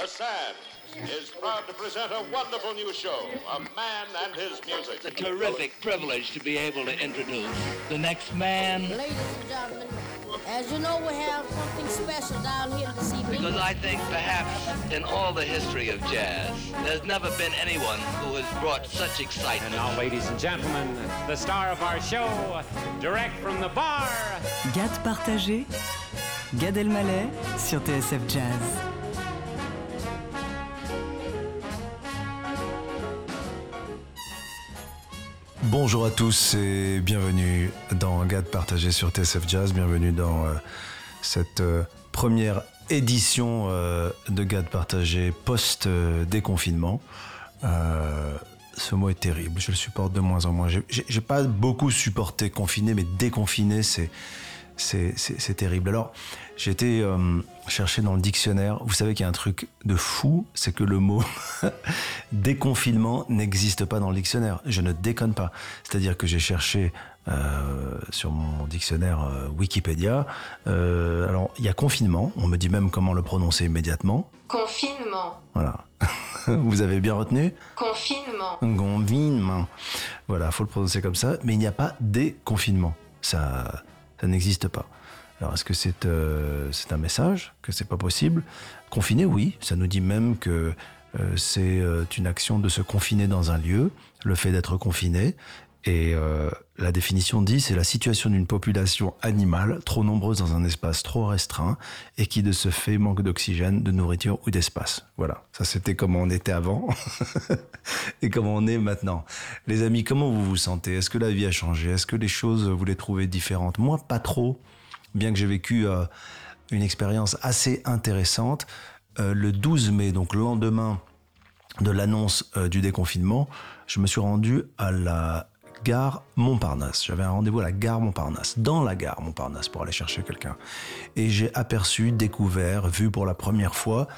The Sands is proud to present a wonderful new show, A Man and His Music. It's a terrific privilege to be able to introduce the next man. Ladies and gentlemen, as you know, we have something special down here this evening. Because I think perhaps in all the history of jazz, there's never been anyone who has brought such excitement. And now, ladies and gentlemen, the star of our show, direct from the bar. Gad partagé, Gad Elmaleh sur TSF Jazz. Bonjour à tous et bienvenue dans Gad partagé sur TSF Jazz. Bienvenue dans euh, cette euh, première édition euh, de Gad partagé post-déconfinement. ce mot est terrible, je le supporte de moins en moins. J'ai pas beaucoup supporté confiné, mais déconfiné, c'est c'est terrible. Alors, j'ai été euh, chercher dans le dictionnaire. Vous savez qu'il y a un truc de fou, c'est que le mot déconfinement n'existe pas dans le dictionnaire. Je ne déconne pas. C'est-à-dire que j'ai cherché euh, sur mon dictionnaire euh, Wikipédia. alors, il y a confinement. On me dit même comment le prononcer immédiatement. Confinement. Voilà. Vous avez bien retenu? Confinement. Confinement. Voilà, faut le prononcer comme ça. Mais il n'y a pas déconfinement. Ça ça n'existe pas. Alors est-ce que c'est euh, c'est un message que c'est pas possible? Confiner, oui. Ça nous dit même que euh, c'est euh, une action de se confiner dans un lieu, le fait d'être confiné. Et la définition dit c'est la situation d'une population animale trop nombreuse dans un espace trop restreint et qui de ce fait manque d'oxygène, de nourriture ou d'espace. Voilà, ça c'était comment on était avant et comment on est maintenant. Les amis, comment vous vous sentez? Est-ce que la vie a changé? Est-ce que les choses vous les trouvez différentes? Moi, pas trop, bien que j'ai vécu une expérience assez intéressante. le 12 mai, donc le lendemain de l'annonce du déconfinement, je me suis rendu à la gare Montparnasse. J'avais un rendez-vous à la gare Montparnasse, dans la gare Montparnasse pour aller chercher quelqu'un. Et j'ai aperçu, découvert, vu pour la première fois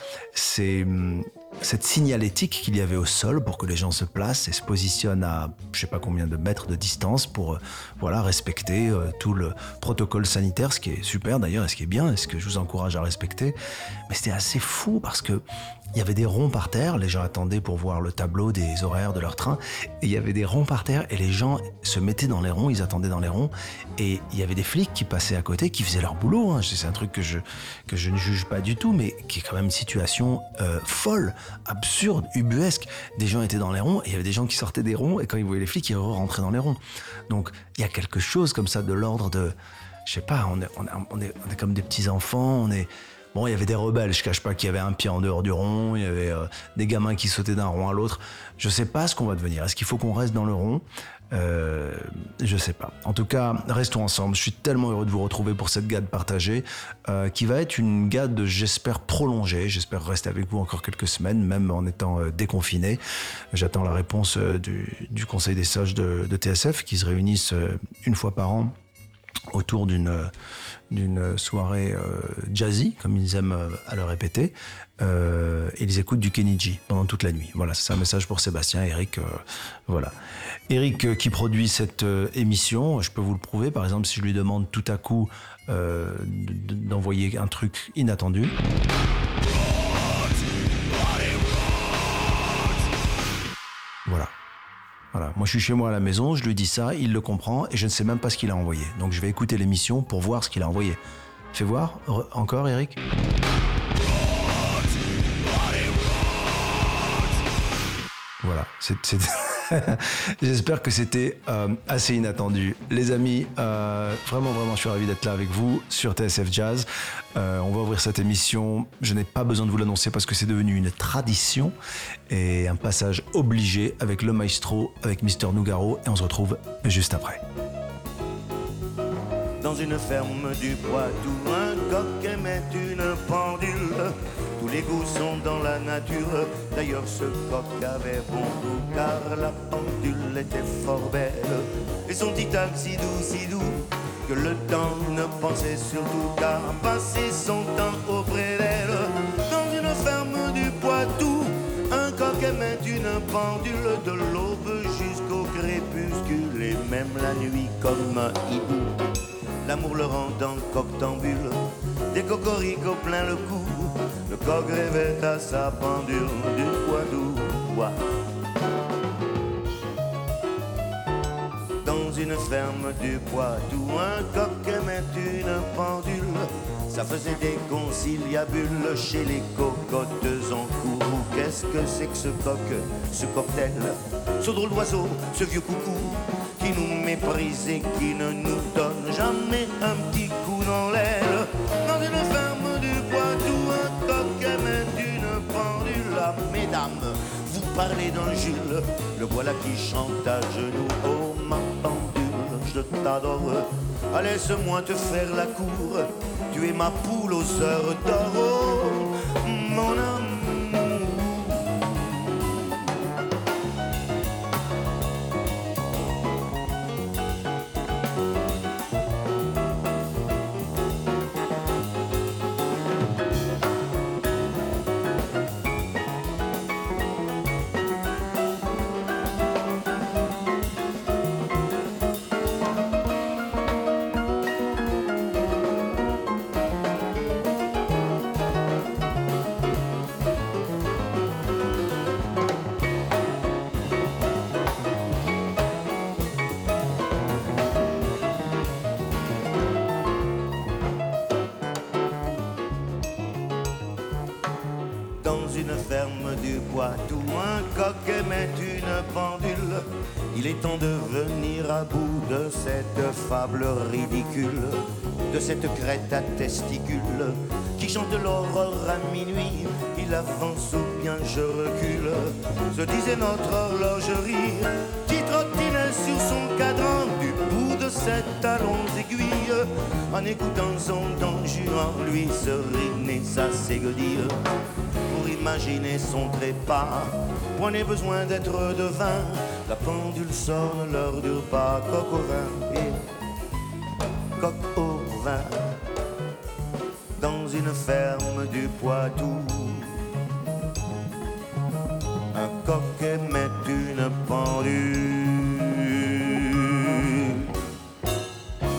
hum, cette signalétique qu'il y avait au sol pour que les gens se placent et se positionnent à je sais pas combien de mètres de distance pour euh, voilà respecter euh, tout le protocole sanitaire, ce qui est super d'ailleurs et ce qui est bien et ce que je vous encourage à respecter. Mais c'était assez fou parce que il y avait des ronds par terre, les gens attendaient pour voir le tableau des horaires de leur train, et il y avait des ronds par terre, et les gens se mettaient dans les ronds, ils attendaient dans les ronds, et il y avait des flics qui passaient à côté, qui faisaient leur boulot. Hein. C'est un truc que je, que je ne juge pas du tout, mais qui est quand même une situation euh, folle, absurde, ubuesque. Des gens étaient dans les ronds, et il y avait des gens qui sortaient des ronds, et quand ils voyaient les flics, ils rentraient dans les ronds. Donc il y a quelque chose comme ça de l'ordre de... Je sais pas, on est, on, on, est, on est comme des petits enfants, on est Bon, il y avait des rebelles, je cache pas qu'il y avait un pied en dehors du rond, il y avait euh, des gamins qui sautaient d'un rond à l'autre. Je sais pas ce qu'on va devenir. Est-ce qu'il faut qu'on reste dans le rond? Euh, Je sais pas. En tout cas, restons ensemble. Je suis tellement heureux de vous retrouver pour cette gade partagée, euh, qui va être une gade, j'espère, prolongée. J'espère rester avec vous encore quelques semaines, même en étant euh, déconfiné. J'attends la réponse du, Conseil des sages de TSF, qui se réunissent une fois par an autour d'une d'une soirée euh, jazzy, comme ils aiment euh, à le répéter, euh, et ils écoutent du Kenny pendant toute la nuit. Voilà, c'est un message pour Sébastien, Eric. Voilà, Eric qui produit cette émission, je peux vous le prouver. Par exemple, si je lui demande tout à coup d'envoyer un truc inattendu. Voilà. Moi, je suis chez moi à la maison, je lui dis ça, il le comprend et je ne sais même pas ce qu'il a envoyé. Donc, je vais écouter l'émission pour voir ce qu'il a envoyé. Fais voir, encore, Eric Voilà. C'est. J'espère que c'était euh, assez inattendu. Les amis, euh, vraiment, vraiment, je suis ravi d'être là avec vous sur TSF Jazz. Euh, on va ouvrir cette émission. Je n'ai pas besoin de vous l'annoncer parce que c'est devenu une tradition et un passage obligé avec le maestro, avec Mister Nougaro. Et on se retrouve juste après. Dans une ferme du un coq une pendule les goûts sont dans la nature. D'ailleurs, ce coq avait bon goût, car la pendule était fort belle. Et son petit si doux, si doux, que le temps ne pensait surtout qu'à passer son temps auprès d'elle. Dans une ferme du Poitou, un coq aimait une pendule de l'aube jusqu'au crépuscule, et même la nuit comme un hibou. l'amour le rendant coctambule, des cocoricots plein le cou, le coq rêvait à sa pendule du. Ouah. Dans une ferme du Poitou, un coq aimait une pendule. Ça faisait des conciliabules chez les cocottes en courroux. Qu'est-ce que c'est que ce coq, ce cocktail, ce drôle d'oiseau, ce vieux coucou qui nous méprise et qui ne nous donne jamais un petit coup dans l'aile. Vous parlez d'un Jules, le voilà qui chante à genoux. Oh ma pendule, je t'adore. Allez, laisse-moi te faire la cour. Tu es ma poule aux heures d'or, ridicule, de cette crête à testicules qui chante l'aurore à minuit. Il avance ou bien je recule, se disait notre horlogerie, qui trottinait sur son cadran du bout de ses talons aiguilles, en écoutant son juan, lui serenait sa ségodille pour imaginer son trépas. N'est besoin d'être devin, la pendule sort l'heure du repas, coq coq au vin. Dans une ferme du Poitou, un coq aimait une pendule.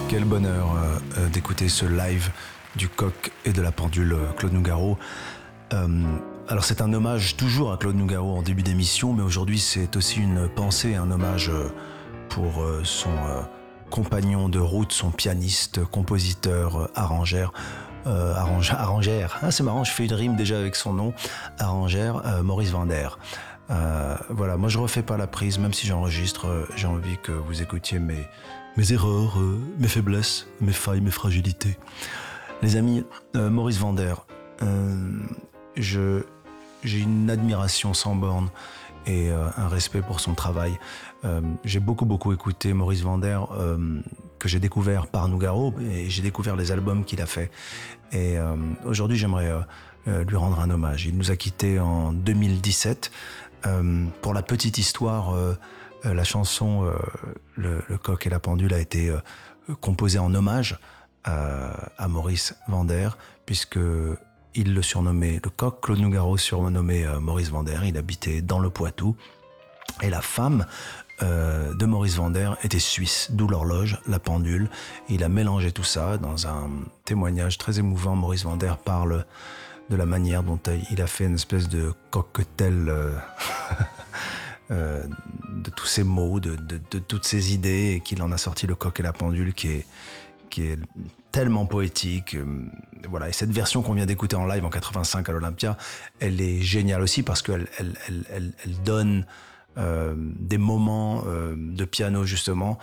Quel bonheur euh, euh, d'écouter ce live du coq et de la pendule euh, Claude Nougaro. Alors c'est un hommage toujours à Claude Nougaro en début d'émission, mais aujourd'hui c'est aussi une pensée, un hommage pour son euh, compagnon de route, son pianiste, compositeur, euh, arrangeur. Euh, arrange- arrangère, ah, c'est marrant, je fais une rime déjà avec son nom, arrangère, euh, Maurice Vander. Euh, voilà, moi je refais pas la prise, même si j'enregistre, euh, j'ai envie que vous écoutiez mes, mes erreurs, euh, mes faiblesses, mes failles, mes fragilités. Les amis, euh, Maurice Vander, euh, j'ai une admiration sans borne et euh, un respect pour son travail. Euh, j'ai beaucoup beaucoup écouté Maurice Vander euh, que j'ai découvert par Nougaro et j'ai découvert les albums qu'il a fait. Et euh, aujourd'hui, j'aimerais lui rendre un hommage. Il nous a quittés en 2017. Euh, pour la petite histoire, la chanson le, coq et la pendule a été composée en hommage à, à Maurice Vander, puisque il le surnommait le coq. Claude Nougaro surnommait Maurice Vander. Il habitait dans le Poitou. Et la femme euh, de Maurice Vander était suisse, d'où l'horloge, la pendule. Il a mélangé tout ça dans un témoignage très émouvant. Maurice Vander parle de la manière dont il a fait une espèce de cocktail euh, euh, de tous ces mots, de, toutes ces idées, et qu'il en a sorti le coq et la pendule qui est, tellement poétique. Voilà. Et cette version qu'on vient d'écouter en live en 85 à l'Olympia, elle est géniale aussi parce qu'elle elle, elle, elle- elle donne euh, des moments euh, de piano justement.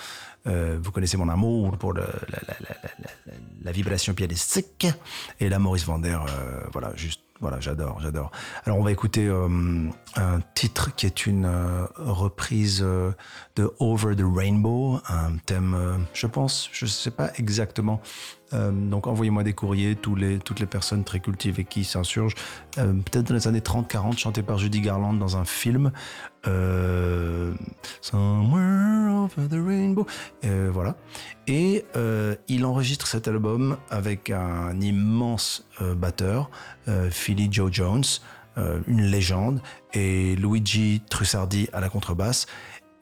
Euh, vous connaissez mon amour pour la, vibration pianistique et la Maurice Vander, voilà, juste, voilà, j'adore, j'adore. Alors on va écouter un titre qui est une reprise de Over the Rainbow, un thème, je pense, je sais pas exactement. Euh, donc envoyez-moi des courriers, toutes les personnes très cultivées qui s'insurgent. Euh, Peut-être dans les années 30-40, chanté par Judy Garland dans un film. Euh, Somewhere over the rainbow. Voilà. Et il enregistre cet album avec un immense batteur, Philly Joe Jones, une légende, et Luigi Trussardi à la contrebasse.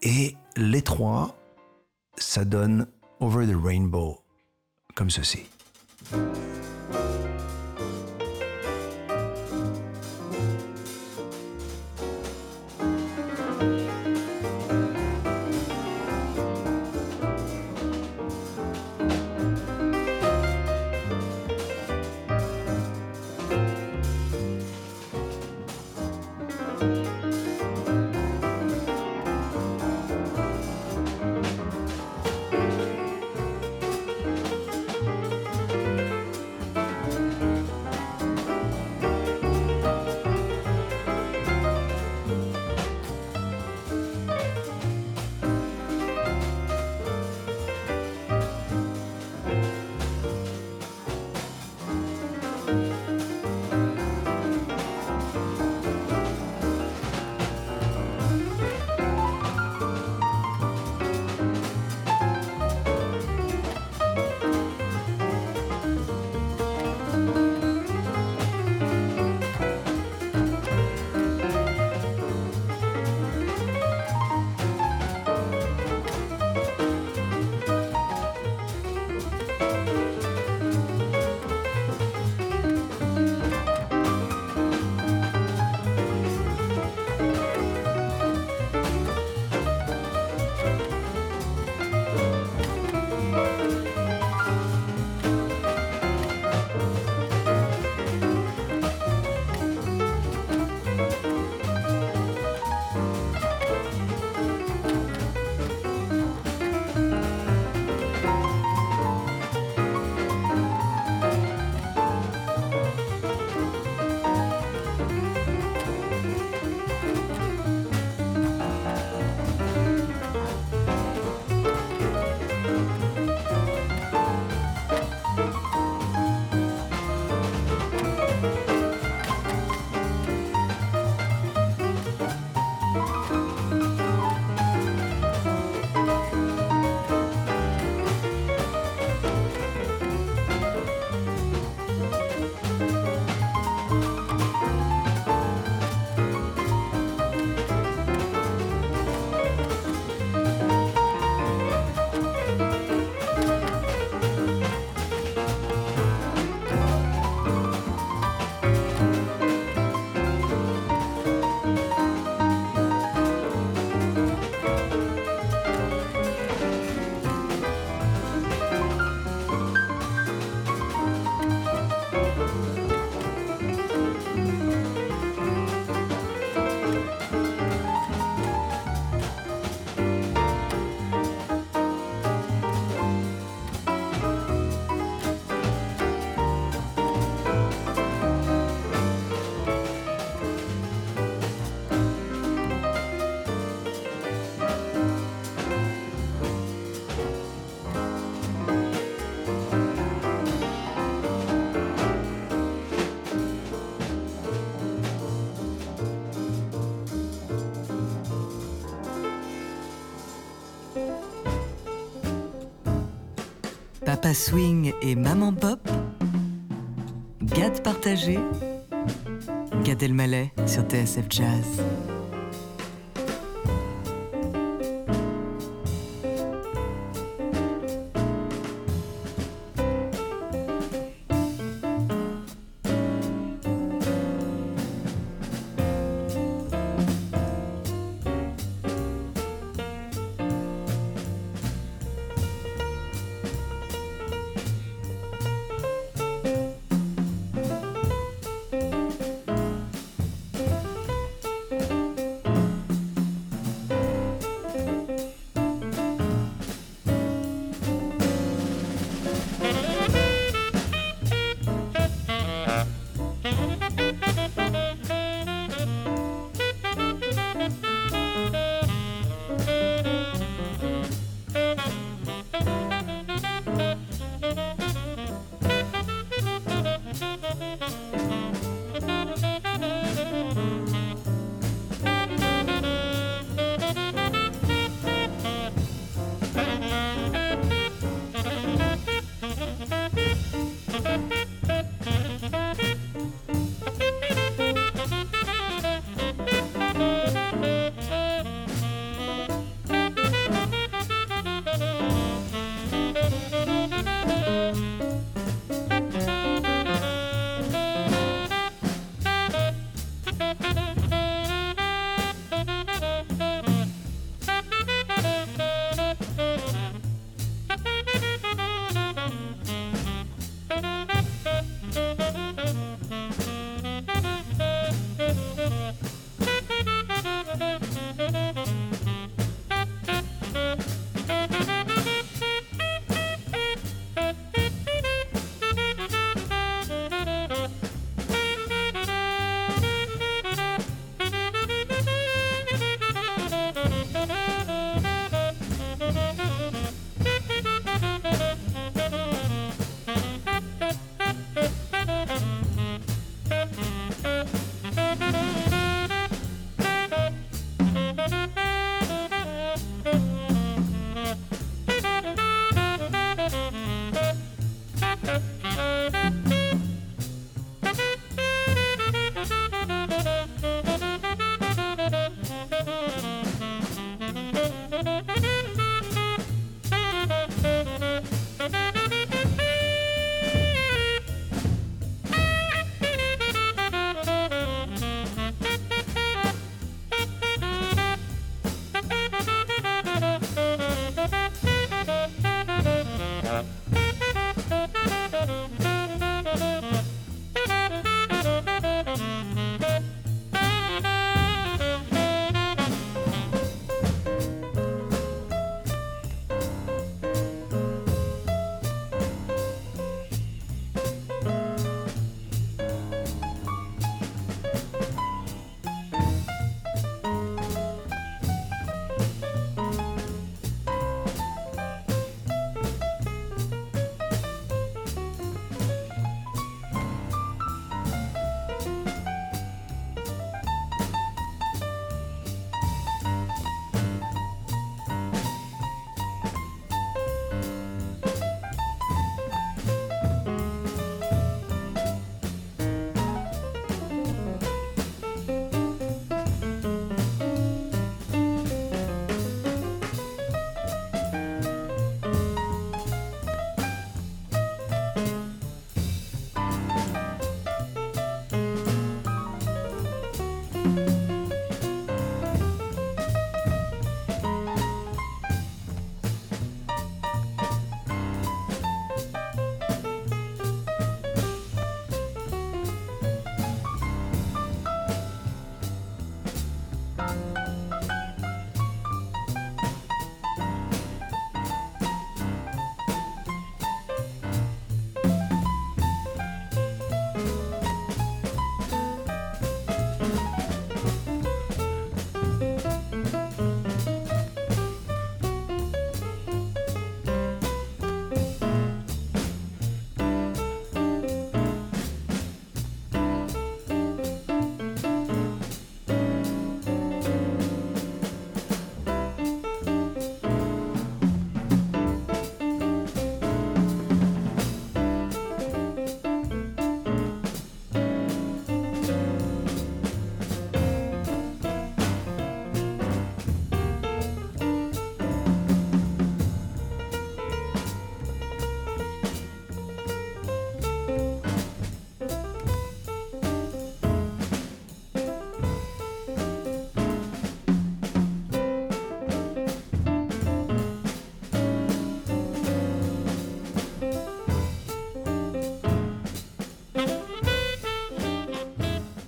Et les trois, ça donne Over the Rainbow. Comme ceci. Swing et Maman Pop, Gad partagé, Gad Elmaleh sur TSF Jazz.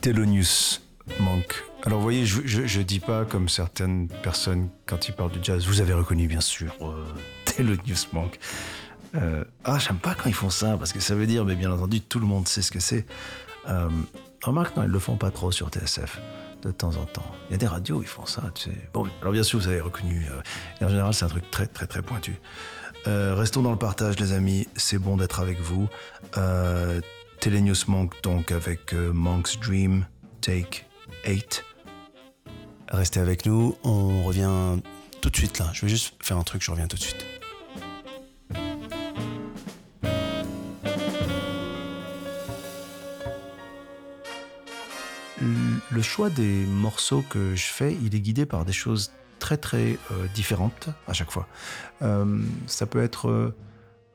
Thelonious Monk. Alors, vous voyez, je, je, dis pas comme certaines personnes quand ils parlent du jazz. Vous avez reconnu, bien sûr, euh, Thelonious Monk. Euh, ah, j'aime pas quand ils font ça parce que ça veut dire, mais bien entendu, tout le monde sait ce que c'est. Euh, remarque, non, ils le font pas trop sur TSF de temps en temps. Il y a des radios, ils font ça, tu sais. Bon, alors bien sûr, vous avez reconnu. euh, en général, c'est un truc très, très, très pointu. Restons dans le partage, les amis. C'est bon d'être avec vous. Thelonious Monk, donc, avec euh, Monk's Dream, Take 8. Restez avec nous, on revient tout de suite là. Je vais juste faire un truc, je reviens tout de suite. Le choix des morceaux que je fais, il est guidé par des choses très très euh, différentes à chaque fois. Euh, ça peut être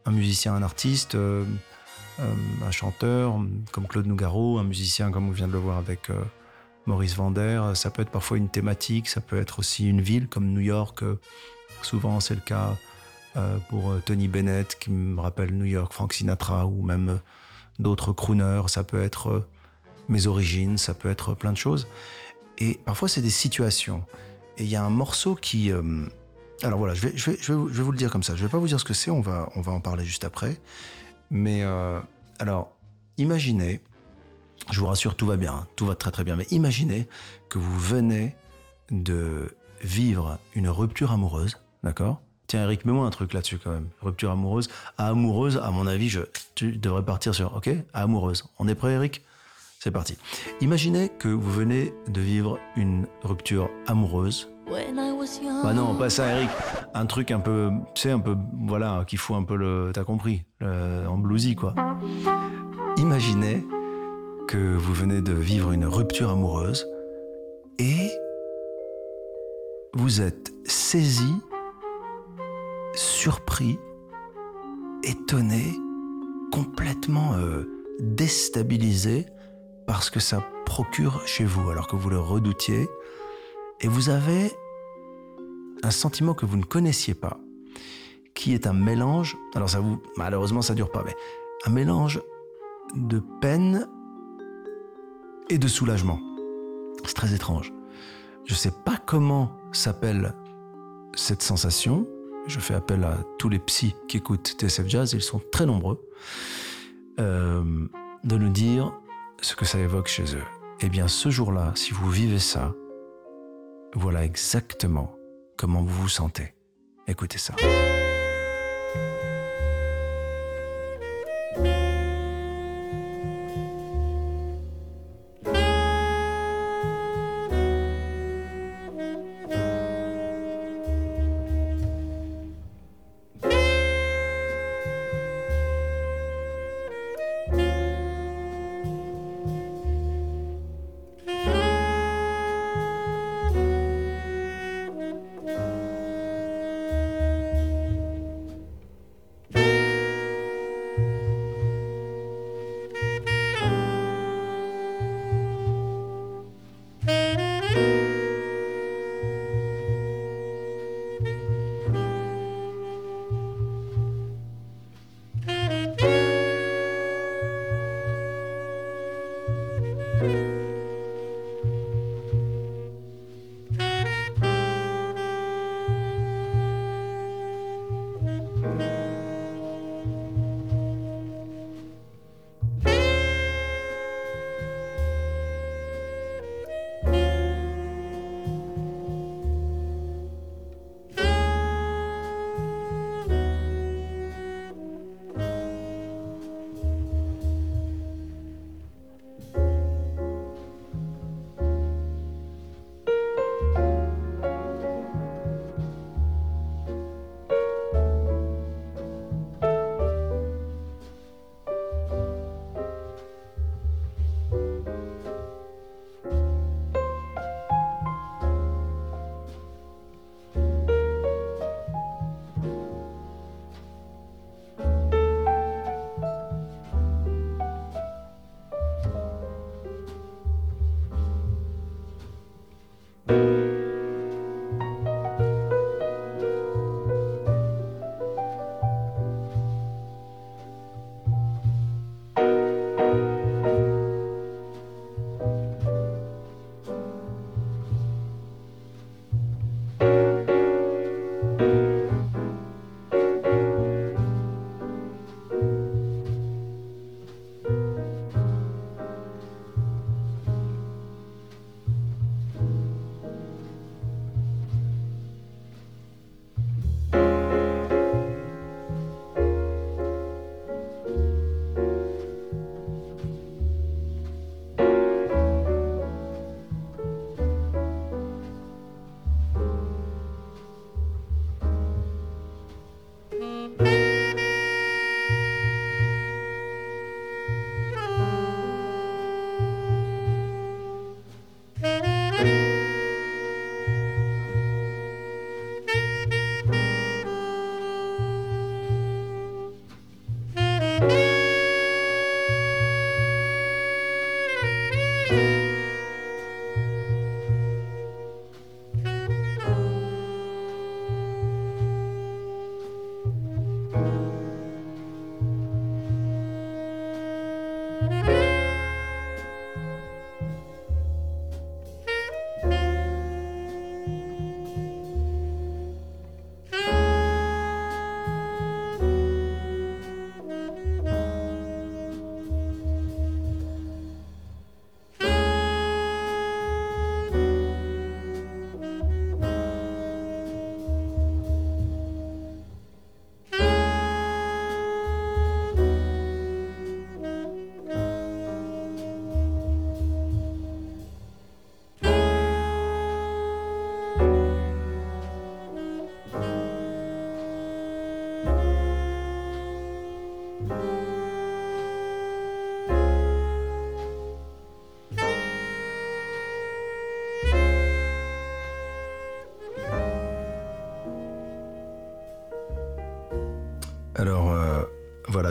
un musicien, un artiste, un chanteur comme Claude Nougaro, un musicien comme on vient de le voir avec euh, Maurice Vander. Ça peut être parfois une thématique, ça peut être aussi une ville comme New York. Euh, souvent c'est le cas euh, pour euh, Tony Bennett qui me rappelle New York, Frank Sinatra ou même euh, d'autres crooners. Ça peut être euh, mes origines, ça peut être plein de choses. Et parfois, c'est des situations. Et il y a un morceau qui... euh, alors voilà, je vais, je, vais, je vais vous le dire comme ça. Je vais pas vous dire ce que c'est, on va, on va en parler juste après. Mais euh, alors, imaginez, je vous rassure, tout va bien, hein, tout va très très bien, mais imaginez que vous venez de vivre une rupture amoureuse, d'accord? Tiens Eric, mets-moi un truc là-dessus quand même. Rupture amoureuse. À amoureuse, à mon avis, je, tu devrais partir sur, ok? À amoureuse. On est prêt Eric? C'est parti. Imaginez que vous venez de vivre une rupture amoureuse. Bah non, pas ça, Eric. Un truc un peu, tu sais, un peu, voilà, qui fout un peu le, t'as compris, en bluesy quoi. Imaginez que vous venez de vivre une rupture amoureuse et vous êtes saisi, surpris, étonné, complètement euh, déstabilisé parce que ça procure chez vous alors que vous le redoutiez et vous avez un sentiment que vous ne connaissiez pas qui est un mélange alors ça vous malheureusement ça dure pas mais un mélange de peine et de soulagement. C'est très étrange. Je sais pas comment s'appelle cette sensation. Je fais appel à tous les psys qui écoutent TSF Jazz ils sont très nombreux euh, de nous dire ce que ça évoque chez eux. Eh bien, ce jour-là, si vous vivez ça, voilà exactement comment vous vous sentez. Écoutez ça.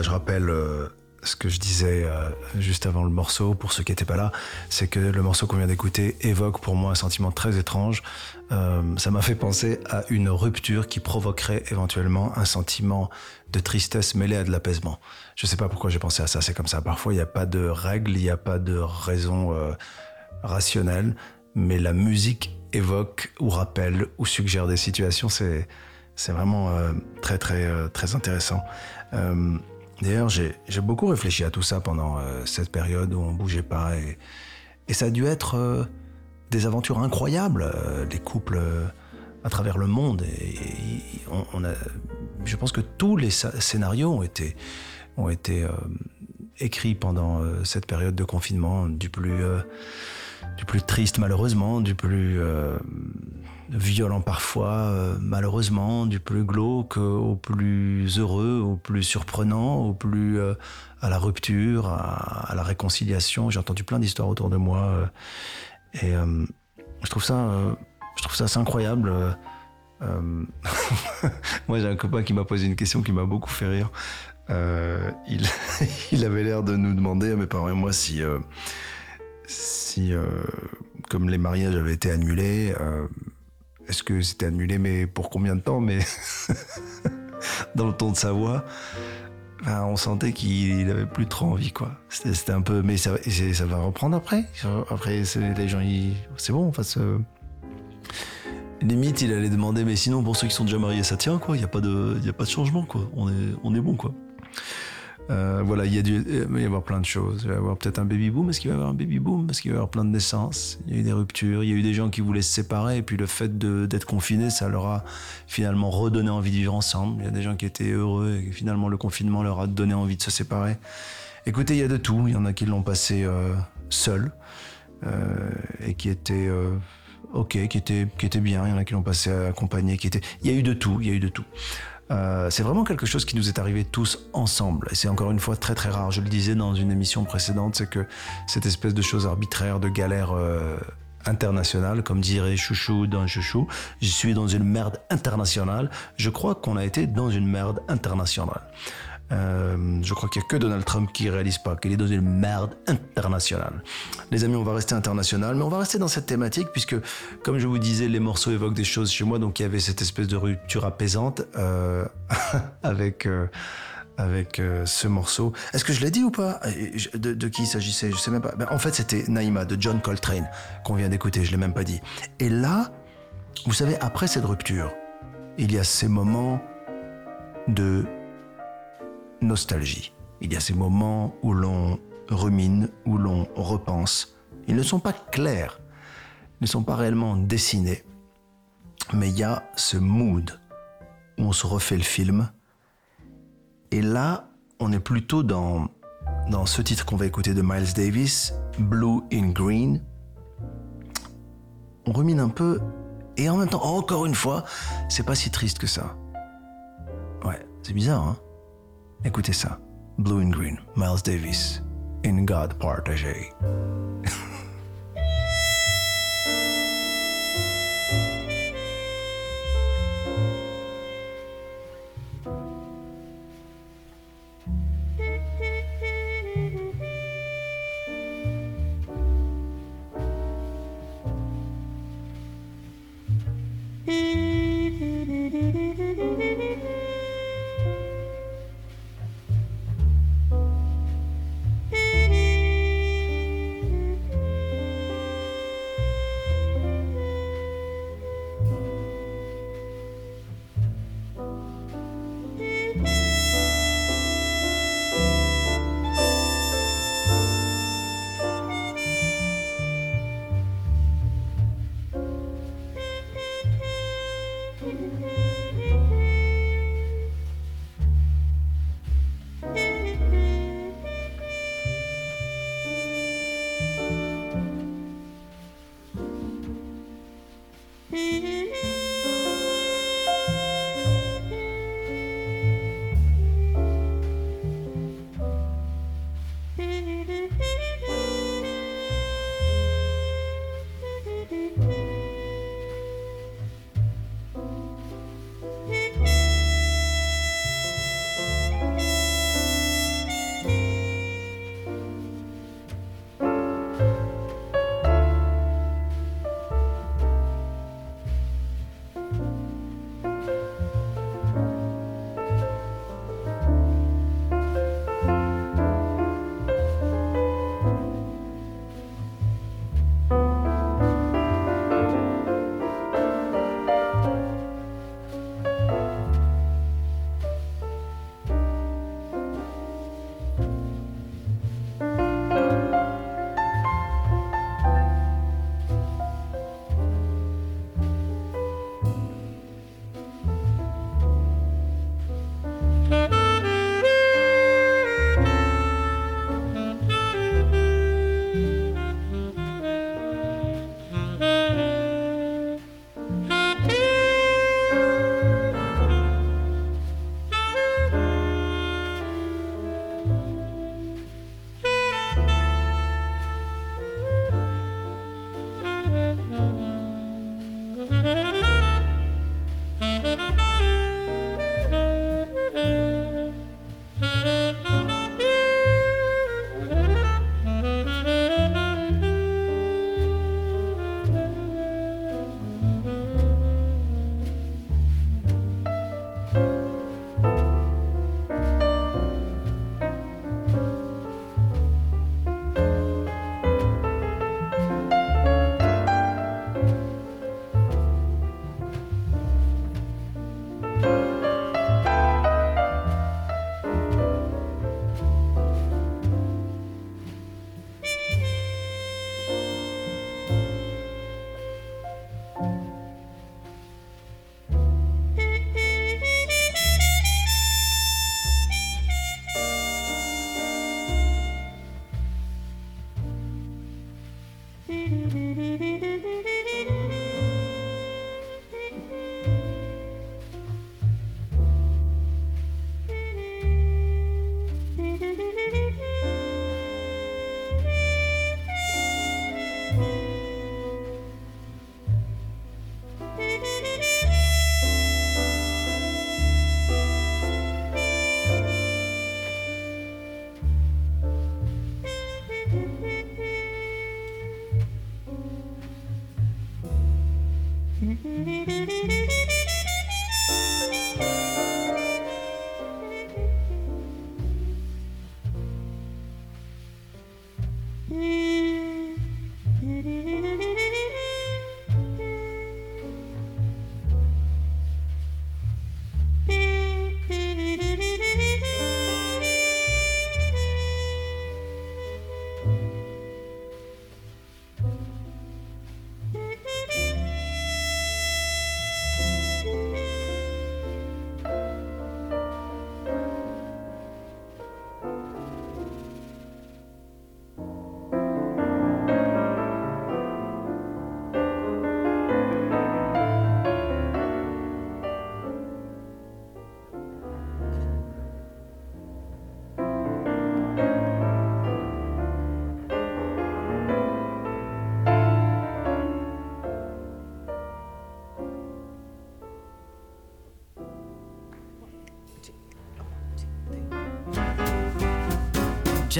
Je rappelle euh, ce que je disais euh, juste avant le morceau, pour ceux qui n'étaient pas là, c'est que le morceau qu'on vient d'écouter évoque pour moi un sentiment très étrange. Euh, ça m'a fait penser à une rupture qui provoquerait éventuellement un sentiment de tristesse mêlé à de l'apaisement. Je ne sais pas pourquoi j'ai pensé à ça, c'est comme ça. Parfois, il n'y a pas de règle, il n'y a pas de raison euh, rationnelle, mais la musique évoque ou rappelle ou suggère des situations, c'est vraiment très très très intéressant. D'ailleurs, j'ai beaucoup réfléchi à tout ça pendant euh, cette période où on bougeait pas et, ça a dû être euh, des aventures incroyables, euh, les couples euh, à travers le monde. Et, je pense que tous les scénarios ont été écrits pendant cette période de confinement, du plus du plus triste malheureusement, du plus violent parfois euh, malheureusement, du plus glauque au plus heureux, au plus surprenant, au plus euh, à la rupture, à, la réconciliation. J'ai entendu plein d'histoires autour de moi euh, et je trouve ça je trouve ça assez incroyable. Moi, j'ai un copain qui m'a posé une question qui m'a beaucoup fait rire. Il, il avait l'air de nous demander à mes parents et moi si, si comme les mariages avaient été annulés, est-ce que c'était annulé, mais pour combien de temps Mais dans le ton de sa voix, on sentait qu'il avait plus trop envie, quoi. C'était un peu, mais ça, va reprendre après. Après, les gens, c'est bon, Limite, il allait demander, mais sinon, pour ceux qui sont déjà mariés, ça tient. Il n'y a, pas de- il y a pas de changement, quoi. On est, on est bon, quoi. Euh, voilà, il y a il va y avoir plein de choses. Il va y avoir peut-être un baby boom. Est-ce qu'il va y avoir un baby boom? Parce qu'il va y avoir plein de naissances? Il y a eu des ruptures. Il y a eu des gens qui voulaient se séparer. Et puis le fait d'être confinés, ça leur a finalement redonné envie de vivre ensemble. Il y a des gens qui étaient heureux et finalement le confinement leur a donné envie de se séparer. Écoutez, il y a de tout. Il y en a qui l'ont passé euh, seuls euh, et qui étaient ok, qui étaient, qui étaient bien. Il y en a qui l'ont passé accompagnés, qui étaient. Il y a eu de tout. Il y a eu de tout. Euh, c'est vraiment quelque chose qui nous est arrivé tous ensemble. C'est encore une fois très très rare. Je le disais dans une émission précédente, c'est que cette espèce de chose arbitraire, de galère euh, internationale, comme dirait Chouchou dans Chouchou, je suis dans une merde internationale. Je crois qu'on a été dans une merde internationale. Euh, je crois qu'il n'y a que Donald Trump qui réalise pas qu'il est dans une merde internationale. Les amis, on va rester international, mais on va rester dans cette thématique puisque, comme je vous disais, les morceaux évoquent des choses chez moi, donc il y avait cette espèce de rupture apaisante euh, avec euh, avec ce morceau. Est-ce que je l'ai dit ou pas? De, qui il s'agissait? Je sais même pas. Ben, en fait, c'était Naïma de John Coltrane qu'on vient d'écouter. Je l'ai même pas dit. Et là, vous savez, après cette rupture, il y a ces moments de nostalgie. Il y a ces moments où l'on rumine, où l'on repense. Ils ne sont pas clairs, ils ne sont pas réellement dessinés, mais il y a ce mood où on se refait le film. Et là, on est plutôt dans, dans ce titre qu'on va écouter de Miles Davis, Blue in Green. On rumine un peu, et en même temps, encore une fois, c'est pas si triste que ça. Ouais, c'est bizarre, hein Écoutez ça. Blue and Green, Miles Davis, In God Partagé.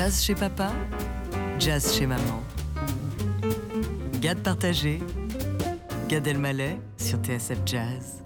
Jazz chez papa, jazz chez maman. Gade partagée, Gad Elmaleh sur TSF Jazz.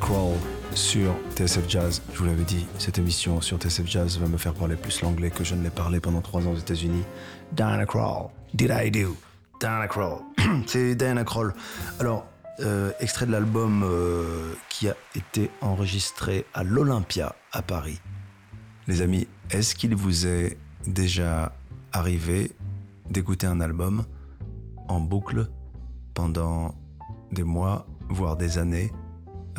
Crawl sur TSF Jazz. Je vous l'avais dit, cette émission sur TSF Jazz va me faire parler plus l'anglais que je ne l'ai parlé pendant trois ans aux États-Unis. Diana Crawl, Did I Do? Diana Crawl. C'est Diana Crawl. Alors, euh, extrait de l'album euh, qui a été enregistré à l'Olympia à Paris. Les amis, est-ce qu'il vous est déjà arrivé d'écouter un album en boucle pendant des mois, voire des années,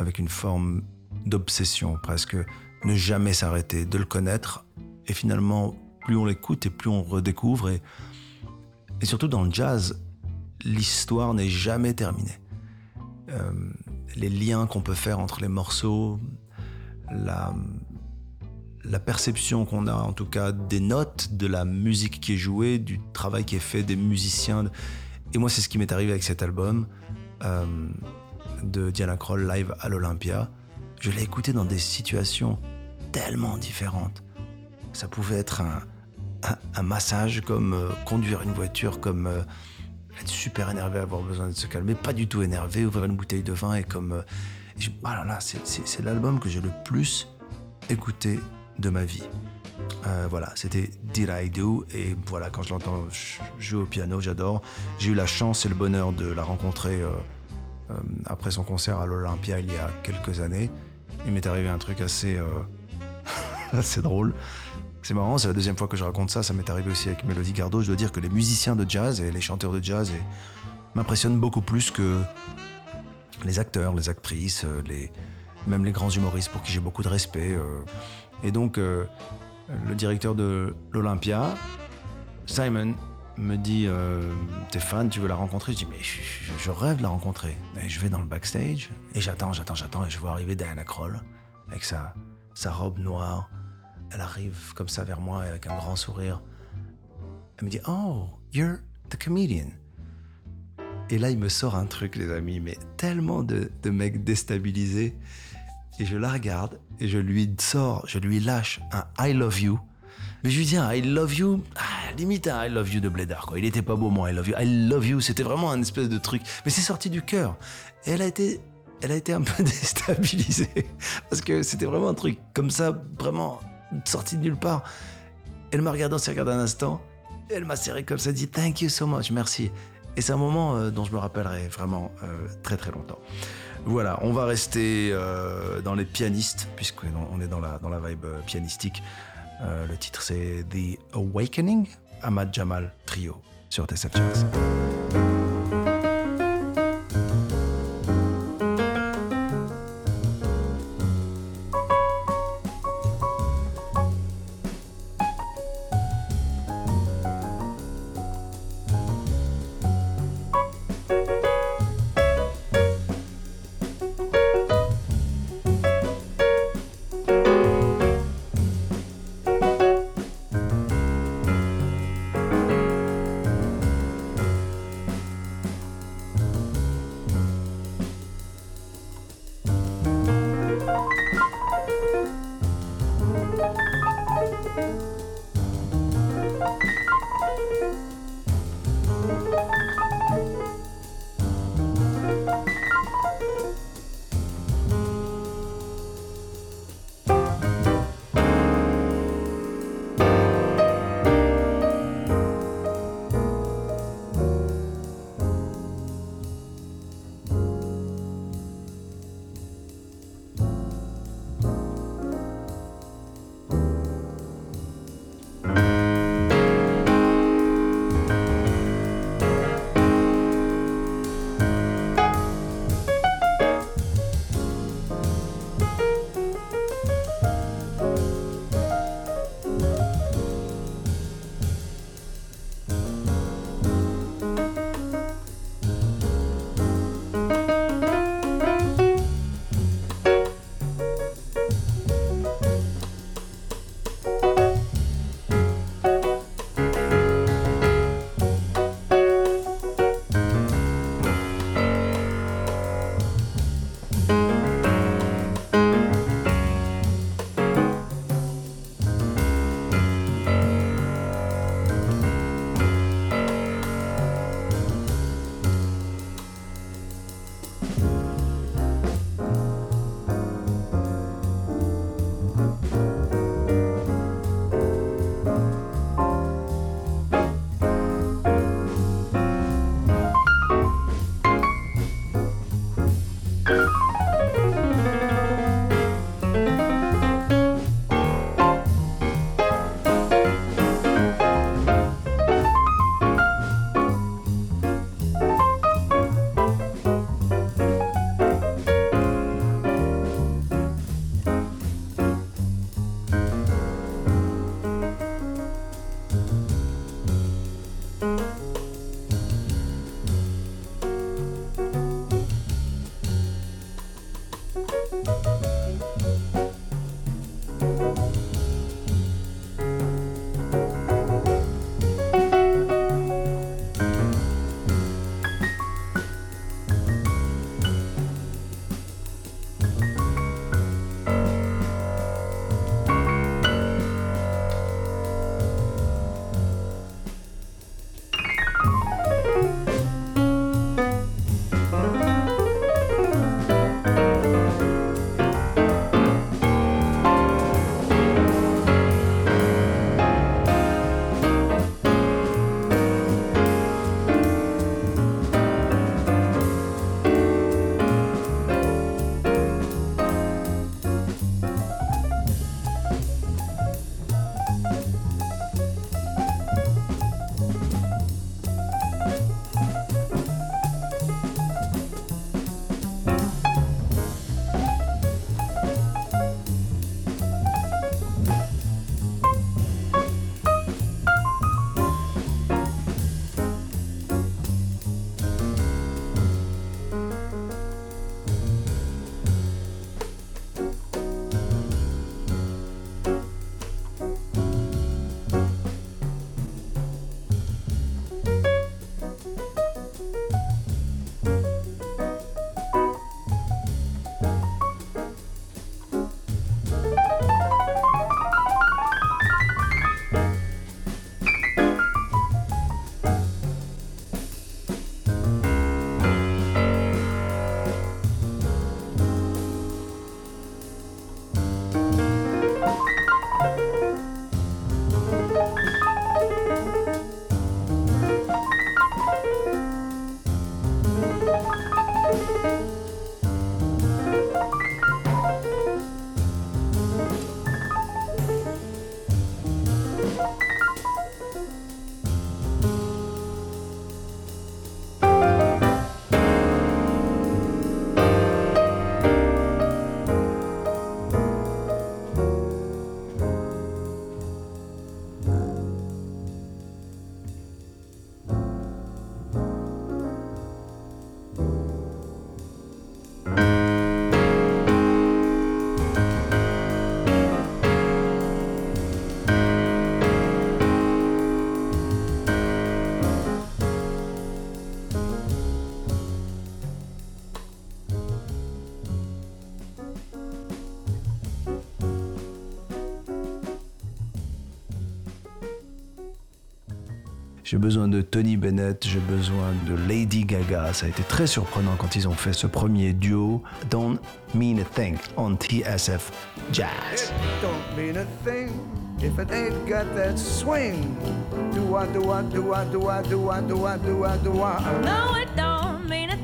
avec une forme d'obsession presque, ne jamais s'arrêter, de le connaître, et finalement, plus on l'écoute et plus on redécouvre, et, surtout dans le jazz, l'histoire n'est jamais terminée. Euh, les liens qu'on peut faire entre les morceaux, la, la perception qu'on a en tout cas des notes, de la musique qui est jouée, du travail qui est fait des musiciens. Et moi, c'est ce qui m'est arrivé avec cet album euh, de Diana Kroll live à l'Olympia. Je l'ai écouté dans des situations tellement différentes. Ça pouvait être un, un, massage, comme euh, conduire une voiture, comme euh, être super énervé, avoir besoin de se calmer, pas du tout énervé, ouvrir une bouteille de vin et comme... euh, et je- voilà, là, c'est- l'album que j'ai le plus écouté de ma vie. Euh, voilà, c'était Did I Do et voilà, quand je l'entends jouer au piano, j'adore. J'ai eu la chance et le bonheur de la rencontrer euh, euh, après son concert à l'Olympia il y a quelques années. Il m'est arrivé un truc assez, euh, assez drôle. C'est marrant, c'est la deuxième fois que je raconte ça. Ça m'est arrivé aussi avec Mélodie Gardot. Je dois dire que les musiciens de jazz et les chanteurs de jazz m'impressionnent beaucoup plus que les acteurs, les actrices, euh, même les grands humoristes pour qui j'ai beaucoup de respect. euh. Et donc, euh, le directeur de l'Olympia, Simon, me dit euh, T'es fan, tu veux la rencontrer? Je dis Mais je, rêve de la rencontrer. Et je vais dans le backstage et j'attends, j'attends, j'attends. Et je vois arriver Diana Kroll avec sa, sa robe noire. Elle arrive comme ça vers moi avec un grand sourire. Elle me dit Oh, you're the comedian. Et là, il me sort un truc, les amis, mais tellement de, de mecs déstabilisés. Et je la regarde et je lui sors, je lui lâche un I love you. Mais je lui dis un I love you, ah, limite un I love you de Blédard, quoi. Il était pas beau, mon I love you. I love you, c'était vraiment un espèce de truc. Mais c'est sorti du cœur. Et elle a été, elle a été un peu déstabilisée. Parce que c'était vraiment un truc comme ça, vraiment sorti de nulle part. Elle m'a regardé, on s'est regardé un instant. Elle m'a serré comme ça, dit Thank you so much, merci. Et c'est un moment euh, dont je me rappellerai vraiment euh, très très longtemps. Voilà, on va rester euh, dans les pianistes, puisqu'on est dans la, dans la vibe pianistique. Euh, le titre c'est The Awakening, Ahmad Jamal Trio sur TSF Jazz. J'ai besoin de Tony Bennett, j'ai besoin de Lady Gaga. Ça a été très surprenant quand ils ont fait ce premier duo, Don't Mean a Thing, on TSF Jazz. Don't mean a thing if it ain't got that swing. Do I, do I, do I, do I, do I, do I, do I, do I. No, it don't mean a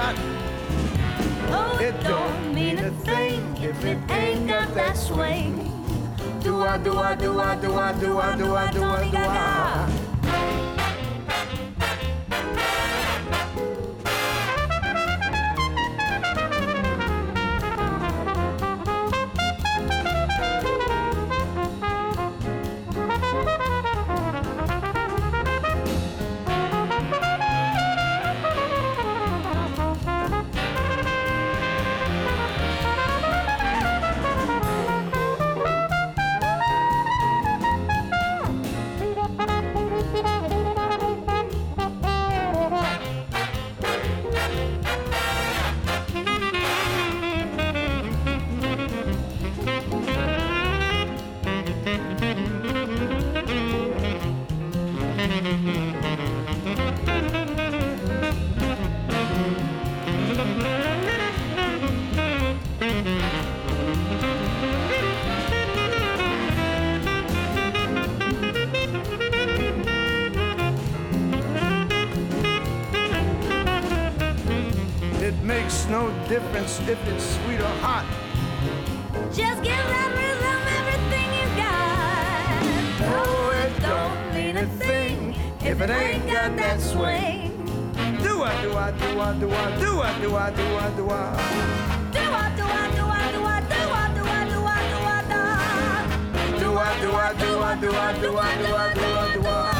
got. Oh, it don't mean a thing if it ain't got that swing. Do I, do I, do I, do I, do I, do I, do I, do I. if it ain't got that swing. Do I, do I, do I, do I, do I, do I, do I, do I. Do I, do I, do I, do I, do I, do I, do I, do I, do what Do I, do I, do I, do I, do I, do I, do I, do I.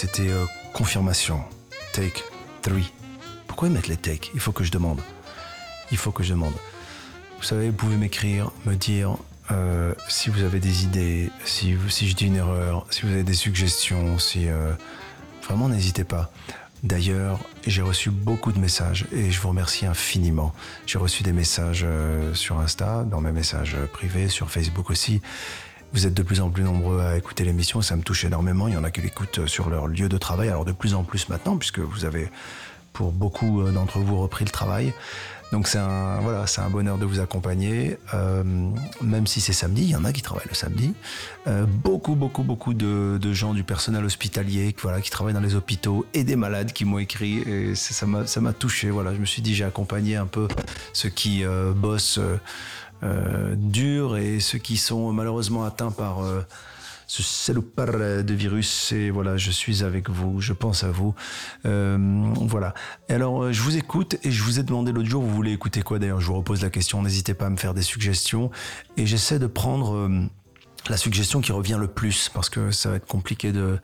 c'était euh, confirmation. Take 3. Pourquoi ils mettent les takes Il faut que je demande. Il faut que je demande. Vous savez, vous pouvez m'écrire, me dire euh, si vous avez des idées, si, si je dis une erreur, si vous avez des suggestions, si. euh, vraiment, n'hésitez pas. D'ailleurs, j'ai reçu beaucoup de messages et je vous remercie infiniment. J'ai reçu des messages sur Insta, dans mes messages privés, sur Facebook aussi. Vous êtes de plus en plus nombreux à écouter l'émission, ça me touche énormément. Il y en a qui l'écoutent euh, sur leur lieu de travail, alors de plus en plus maintenant, puisque vous avez, pour beaucoup euh, d'entre vous, repris le travail. Donc c'est un, voilà, c'est un bonheur de vous accompagner, euh, même si c'est samedi, il y en a qui travaillent le samedi. Beaucoup, beaucoup, beaucoup de, gens du personnel hospitalier voilà, qui travaillent dans les hôpitaux et des malades qui m'ont écrit et ça m'a, touché. Voilà, je me suis dit j'ai accompagné un peu ceux qui bossent euh, euh, dur et ceux qui sont malheureusement atteints par euh, ce salopard de virus. Et voilà, je suis avec vous, je pense à vous. Euh, voilà. Alors, euh, je vous écoute et je vous ai demandé l'autre jour, vous voulez écouter quoi d'ailleurs? Je vous repose la question, n'hésitez pas à me faire des suggestions. Et j'essaie de prendre la suggestion qui revient le plus parce que ça va être compliqué de.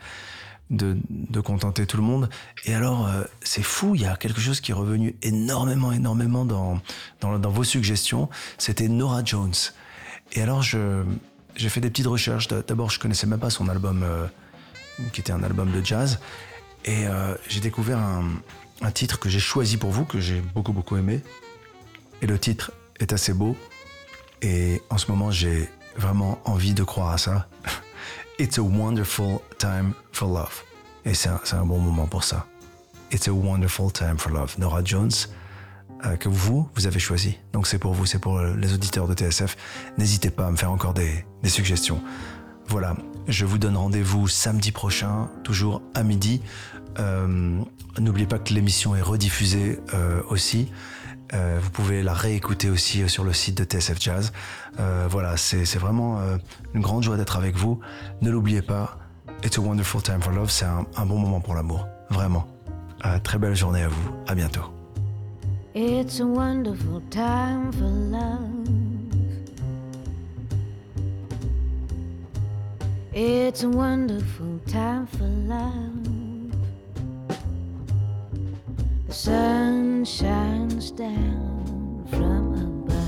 De, de contenter tout le monde. Et alors, euh, c'est fou, il y a quelque chose qui est revenu énormément, énormément dans, dans, dans vos suggestions. C'était Nora Jones. Et alors, je, j'ai fait des petites recherches. D'abord, je connaissais même pas son album, euh, qui était un album de jazz. Et euh, j'ai découvert un, un titre que j'ai choisi pour vous, que j'ai beaucoup, beaucoup aimé. Et le titre est assez beau. Et en ce moment, j'ai vraiment envie de croire à ça. It's a wonderful time for love. Et c'est un, bon moment pour ça. It's a wonderful time for love. Nora Jones, euh, que vous, vous avez choisi. Donc c'est pour vous, c'est pour les auditeurs de TSF. N'hésitez pas à me faire encore des, des suggestions. Voilà, je vous donne rendez-vous samedi prochain, toujours à midi. Euh, N'oubliez pas que l'émission est rediffusée euh, aussi. Euh, vous pouvez la réécouter aussi euh, sur le site de TSF Jazz. Euh, voilà, c'est vraiment une grande joie d'être avec vous. Ne l'oubliez pas, It's a Wonderful Time for Love, c'est un, un bon moment pour l'amour. Vraiment. Très belle journée à vous. À bientôt. It's a wonderful time for love. It's a wonderful time for love. The sun shines down from above.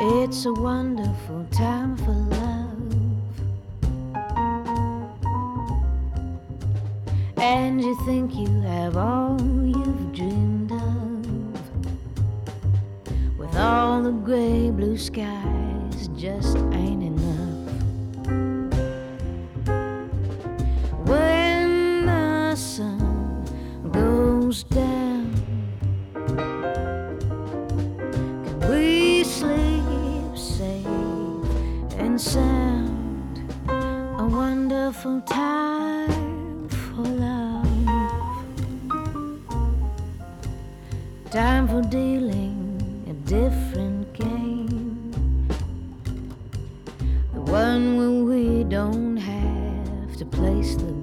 It's a wonderful time for love. And you think you have all you've dreamed of. With all the gray blue skies, just ain't enough. When the sun goes down, can we sleep safe and sound? A wonderful time for love. Time for dealing a different game. The one where we don't have to place the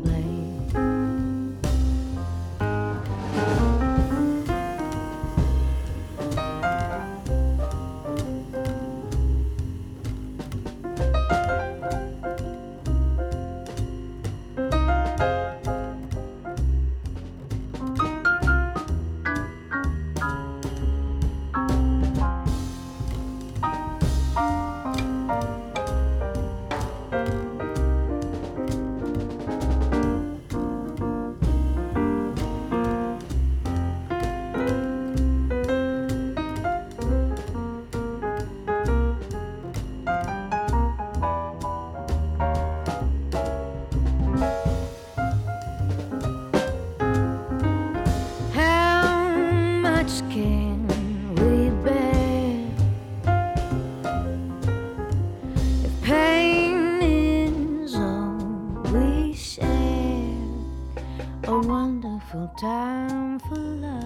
time for love.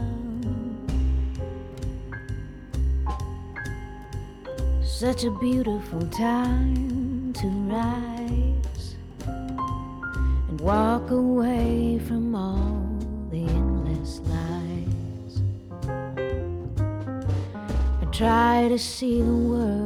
Such a beautiful time to rise and walk away from all the endless lies. I try to see the world